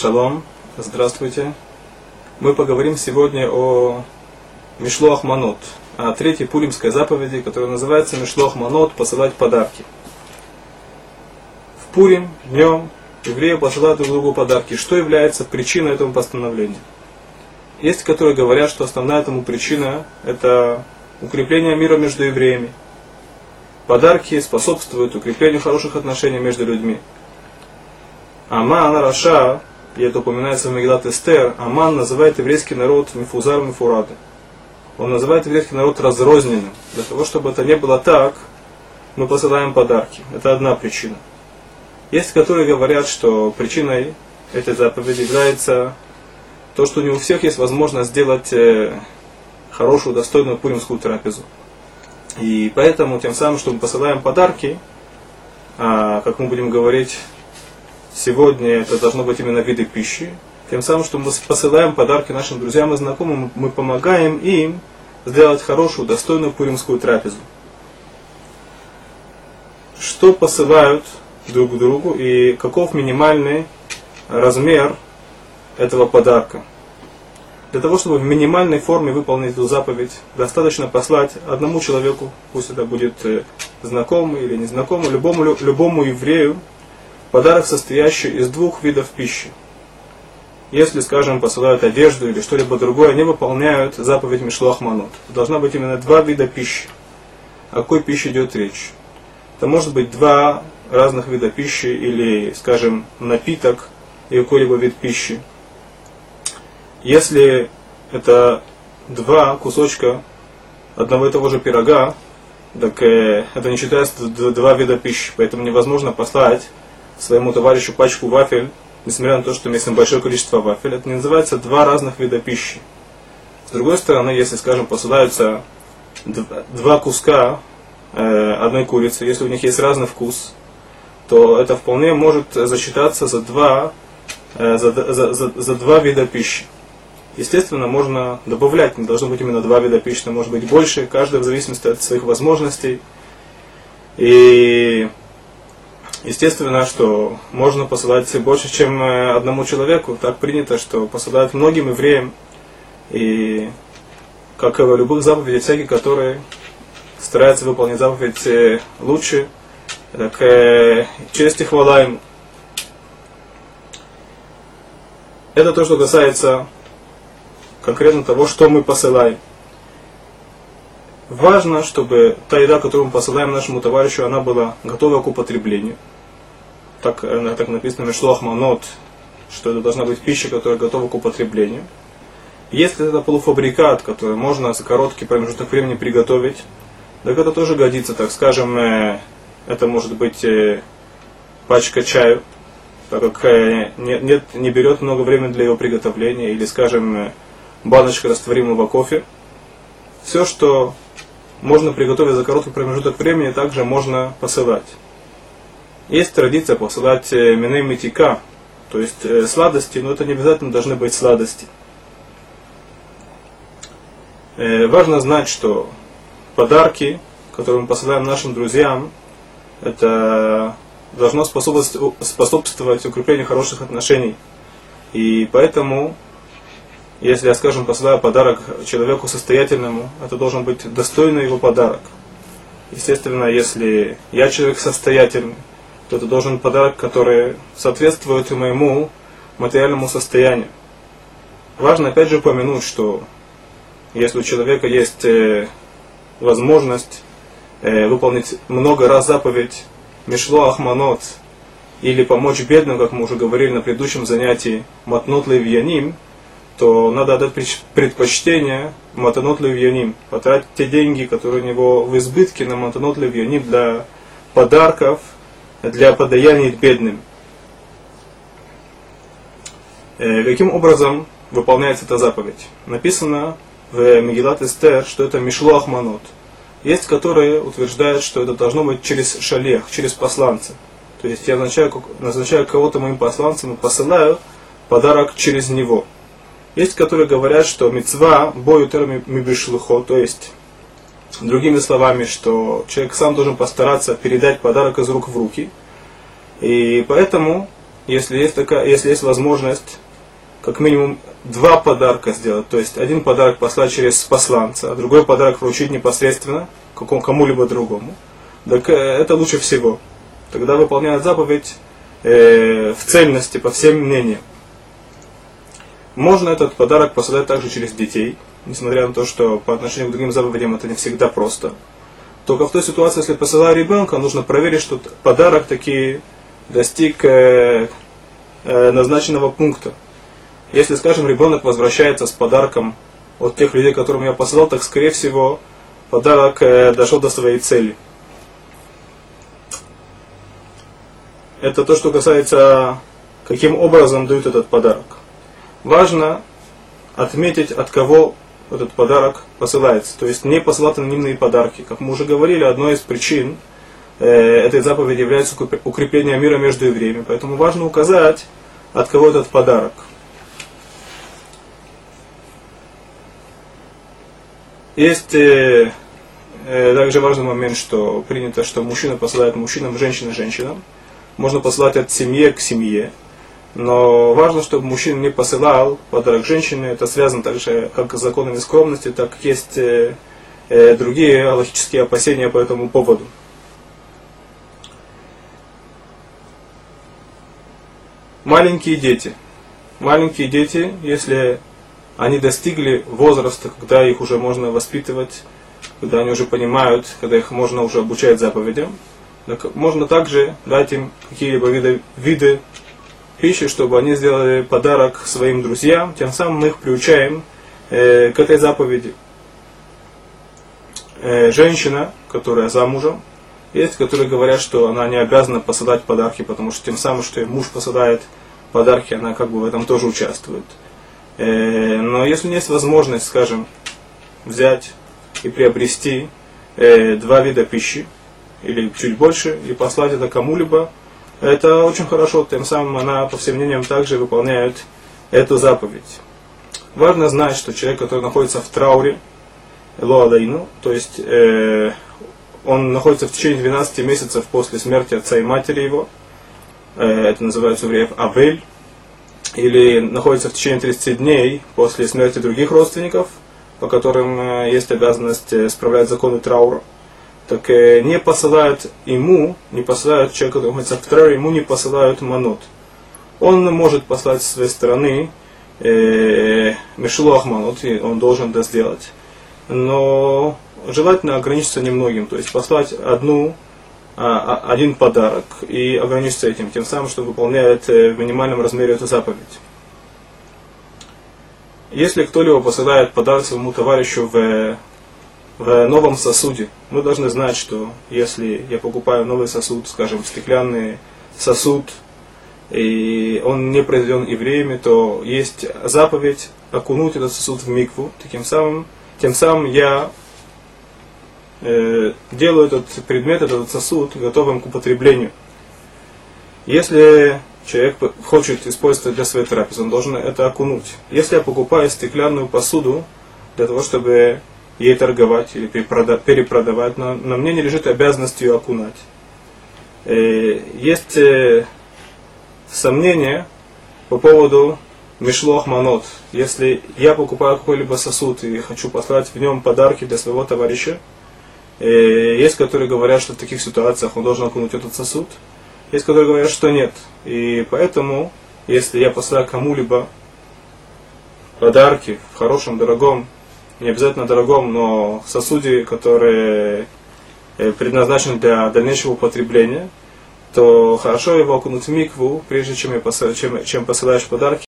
Шалом, здравствуйте. Мы поговорим сегодня о Мишлох Манот, о третьей пулимской заповеди, которая называется Мишлох Манот, посылать подарки. В Пурим днем евреи посылают друг другу подарки. Что является причиной этого постановления? Есть, которые говорят, что основная этому причина – это укрепление мира между евреями. Подарки способствуют укреплению хороших отношений между людьми. Аман Раша, и это упоминается в Мегилат Эстер, Аман называет еврейский народ Мифузар Мифурады. Он называет еврейский народ разрозненным. Для того, чтобы это не было так, мы посылаем подарки. Это одна причина. Есть, которые говорят, что причиной этой заповеди является то, что не у всех есть возможность сделать э, хорошую, достойную пуримскую трапезу. И поэтому тем самым, что мы посылаем подарки, а, как мы будем говорить сегодня, это должно быть именно виды пищи, тем самым, что мы посылаем подарки нашим друзьям и знакомым, мы помогаем им сделать хорошую, достойную пуримскую трапезу. Что посылают друг другу и каков минимальный размер этого подарка? Для того, чтобы в минимальной форме выполнить эту заповедь, достаточно послать одному человеку, пусть это будет э, знакомый или незнакомый, любому, любому еврею, подарок, состоящий из двух видов пищи. Если, скажем, посылают одежду или что-либо другое, они выполняют заповедь Мишлах Манут. Должна быть именно два вида пищи. О какой пище идет речь? Это может быть два разных вида пищи или, скажем, напиток и какой-либо вид пищи. Если это два кусочка одного и того же пирога, так э, это не считается два вида пищи, поэтому невозможно послать своему товарищу пачку вафель, несмотря на то, что мы есть большое количество вафель. Это не называется два разных вида пищи. С другой стороны, если, скажем, посылаются два куска э, одной курицы, если у них есть разный вкус, то это вполне может засчитаться за два, э, за, за, за, за два вида пищи. Естественно, можно добавлять, не должно быть именно два вида пищи, но может быть больше, каждый в зависимости от своих возможностей. И естественно, что можно посылать больше, чем э, одному человеку. Так принято, что посылают многим евреям. И как и в любых заповедях, всякие, которые стараются выполнить заповедь э, лучше, так э, честь и хвала им. Это то, что касается конкретно того, что мы посылаем. Важно, чтобы та еда, которую мы посылаем нашему товарищу, она была готова к употреблению. Так, э, так написано Мишлох Манот, что это должна быть пища, которая готова к употреблению. Если это полуфабрикат, который можно за короткий промежуток времени приготовить, так это тоже годится, так скажем, э, это может быть э, пачка чаю, так как нет, нет, не берет много времени для его приготовления, или, скажем, баночка растворимого кофе. Все, что можно приготовить за короткий промежуток времени, также можно посылать. Есть традиция посылать э, миней митика, то есть э, сладости, но это не обязательно должны быть сладости. Э, важно знать, что подарки, которые мы посылаем нашим друзьям, это должно способствовать, способствовать укреплению хороших отношений. И поэтому если я, скажем, посылаю подарок человеку состоятельному, это должен быть достойный его подарок. Естественно, если я человек состоятельный, то это должен быть подарок, который соответствует моему материальному состоянию. Важно опять же упомянуть, что если у человека есть э, возможность э, выполнить много раз заповедь Мишло Ахманот или помочь бедным, как мы уже говорили на предыдущем занятии, Матнот Левьяним, то надо отдать предпочтение Матанот Левьяним, потратить те деньги, которые у него в избытке на Матанот Левьяним для подарков, для подаяний бедным. Э, каким образом выполняется эта заповедь? Написано в Мегилат Эстер, что это Мишло Ахманот. Есть, которые утверждают, что это должно быть через шалех, через посланца. То есть я назначаю, назначаю кого-то моим посланцем и посылаю подарок через него. Есть, которые говорят, что мецва бою мибишлухо, то есть, другими словами, что человек сам должен постараться передать подарок из рук в руки. И поэтому если есть, такая, если есть возможность как минимум два подарка сделать. То есть один подарок послать через посланца, а другой подарок вручить непосредственно кому-либо другому. Так э, это лучше всего. Тогда выполняют заповедь э, в цельности, по всем мнениям. Можно этот подарок посылать также через детей, несмотря на то, что по отношению к другим заповедям это не всегда просто. Только в той ситуации, если посылаю ребенка, нужно проверить, что подарок таки достиг э, э, назначенного пункта. Если, скажем, ребенок возвращается с подарком от тех людей, которым я посылал, так, скорее всего, подарок э, дошел до своей цели. Это то, что касается, каким образом дают этот подарок. Важно отметить, от кого этот подарок посылается. То есть не посылать анонимные подарки. Как мы уже говорили, одной из причин э, этой заповеди является укрепление мира между евреями. Поэтому важно указать, от кого этот подарок. Есть э, э, также важный момент, что принято, что мужчина посылает мужчинам, женщина женщинам. Можно посылать от семьи к семье. Но важно, чтобы мужчина не посылал подарок женщине. Это связано также как с законами скромности, так как есть э, э, другие логические опасения по этому поводу. Маленькие дети. Маленькие дети, если они достигли возраста, когда их уже можно воспитывать, когда они уже понимают, когда их можно уже обучать заповедям. Можно также дать им какие-либо виды, виды пищи, чтобы они сделали подарок своим друзьям, тем самым мы их приучаем э, к этой заповеди. Э, женщина, которая замужем, есть, которые говорят, что она не обязана посылать подарки, потому что тем самым, что муж посылает подарки, она как бы в этом тоже участвует. Э, но если есть возможность, скажем, взять и приобрести э, два вида пищи, или чуть больше, и послать это кому-либо, это очень хорошо, тем самым она, по всем мнениям, также выполняет эту заповедь. Важно знать, что человек, который находится в трауре, Лоадайну, то есть э, он находится в течение 12 месяцев после смерти отца и матери его, э, это называется евреев Авель, или находится в течение 30 дней после смерти других родственников, по которым э, есть обязанность э, справлять законы траура, так э, не посылают ему, не посылают человеку, который находится в трауре, ему не посылают манот. Он может послать с своей стороны э, Мишелуах манот, и он должен это сделать. Но желательно ограничиться немногим, то есть послать одну а, а, один подарок и ограничиться этим, тем самым, что выполняет э, в минимальном размере эту заповедь. Если кто-либо посылает подарок своему товарищу в, в новом сосуде, мы должны знать, что если я покупаю новый сосуд, скажем, стеклянный сосуд, и он не произведен евреями, то есть заповедь окунуть этот сосуд в микву. Таким самым, тем самым я э, делаю этот предмет, этот сосуд готовым к употреблению. Если человек хочет использовать для своей трапезы, он должен это окунуть. Если я покупаю стеклянную посуду для того, чтобы ей торговать или перепродавать, но на мне не лежит обязанность ее окунать. Э, есть э, сомнения по поводу Мишлох Манот. Если я покупаю какой-либо сосуд и хочу послать в нем подарки для своего товарища, Э, есть, которые говорят, что в таких ситуациях он должен окунуть этот сосуд. Есть, которые говорят, что нет. И поэтому, если я посылаю кому-либо подарки в хорошем, дорогом, не обязательно дорогом, но сосуде, который э, предназначен для дальнейшего употребления, то хорошо его окунуть в микву, прежде чем, чем посылаешь подарки,